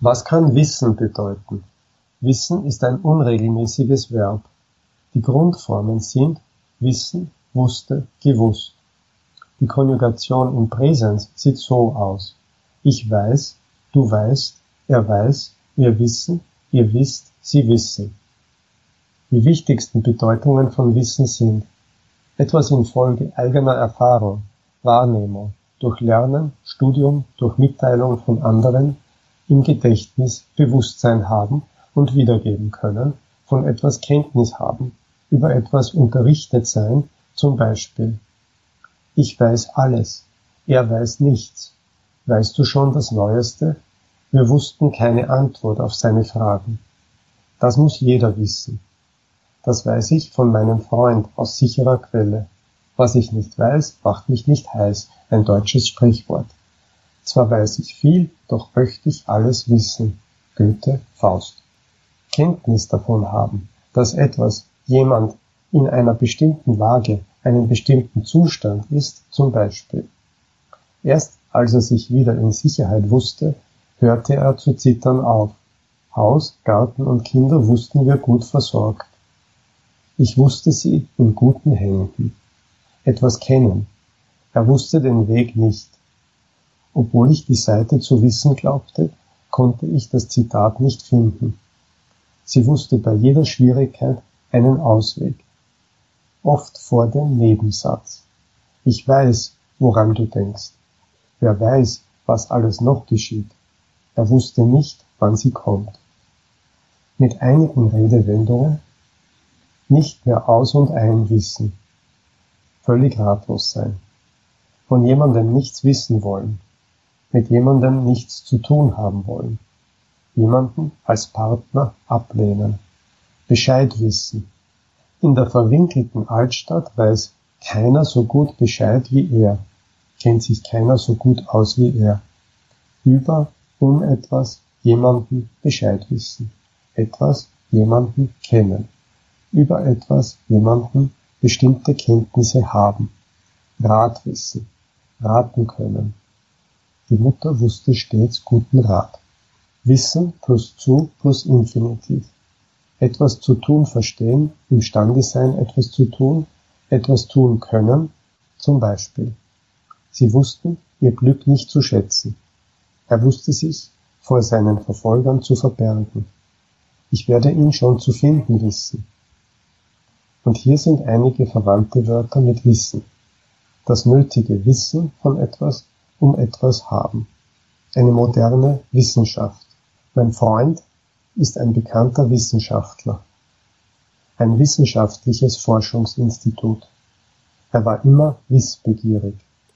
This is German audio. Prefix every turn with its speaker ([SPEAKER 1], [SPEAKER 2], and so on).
[SPEAKER 1] Was kann Wissen bedeuten? Wissen ist ein unregelmäßiges Verb. Die Grundformen sind wissen, wusste, gewusst. Die Konjugation im Präsens sieht so aus. Ich weiß, du weißt, er weiß, wir wissen, ihr wisst, sie wissen. Die wichtigsten Bedeutungen von Wissen sind etwas infolge eigener Erfahrung, Wahrnehmung, durch Lernen, Studium, durch Mitteilung von anderen, im Gedächtnis Bewusstsein haben und wiedergeben können, von etwas Kenntnis haben, über etwas unterrichtet sein, zum Beispiel. Ich weiß alles, er weiß nichts. Weißt du schon das Neueste? Wir wussten keine Antwort auf seine Fragen. Das muss jeder wissen. Das weiß ich von meinem Freund aus sicherer Quelle. Was ich nicht weiß, macht mich nicht heiß, ein deutsches Sprichwort. Zwar weiß ich viel, doch möchte ich alles wissen. Goethe, Faust. Kenntnis davon haben, dass etwas, jemand in einer bestimmten Lage, einen bestimmten Zustand ist, zum Beispiel. Erst als er sich wieder in Sicherheit wusste, hörte er zu zittern auf. Haus, Garten und Kinder wussten wir gut versorgt. Ich wusste sie in guten Händen. Etwas kennen. Er wusste den Weg nicht. Obwohl ich die Seite zu wissen glaubte, konnte ich das Zitat nicht finden. Sie wusste bei jeder Schwierigkeit einen Ausweg. Oft vor dem Nebensatz. Ich weiß, woran du denkst. Wer weiß, was alles noch geschieht. Er wusste nicht, wann sie kommt. Mit einigen Redewendungen nicht mehr aus und ein wissen. Völlig ratlos sein. Von jemandem nichts wissen wollen mit jemandem nichts zu tun haben wollen, jemanden als Partner ablehnen, Bescheid wissen. In der verwinkelten Altstadt weiß keiner so gut Bescheid wie er, kennt sich keiner so gut aus wie er. Über, um etwas, jemanden Bescheid wissen, etwas, jemanden kennen, über etwas, jemanden bestimmte Kenntnisse haben, Rat wissen, raten können, die Mutter wusste stets guten Rat. Wissen plus zu plus Infinitiv. Etwas zu tun verstehen, imstande sein, etwas zu tun, etwas tun können, zum Beispiel. Sie wussten ihr Glück nicht zu schätzen. Er wusste sich vor seinen Verfolgern zu verbergen. Ich werde ihn schon zu finden wissen. Und hier sind einige verwandte Wörter mit Wissen. Das nötige Wissen von etwas um etwas haben. Eine moderne Wissenschaft. Mein Freund ist ein bekannter Wissenschaftler. Ein wissenschaftliches Forschungsinstitut. Er war immer wissbegierig.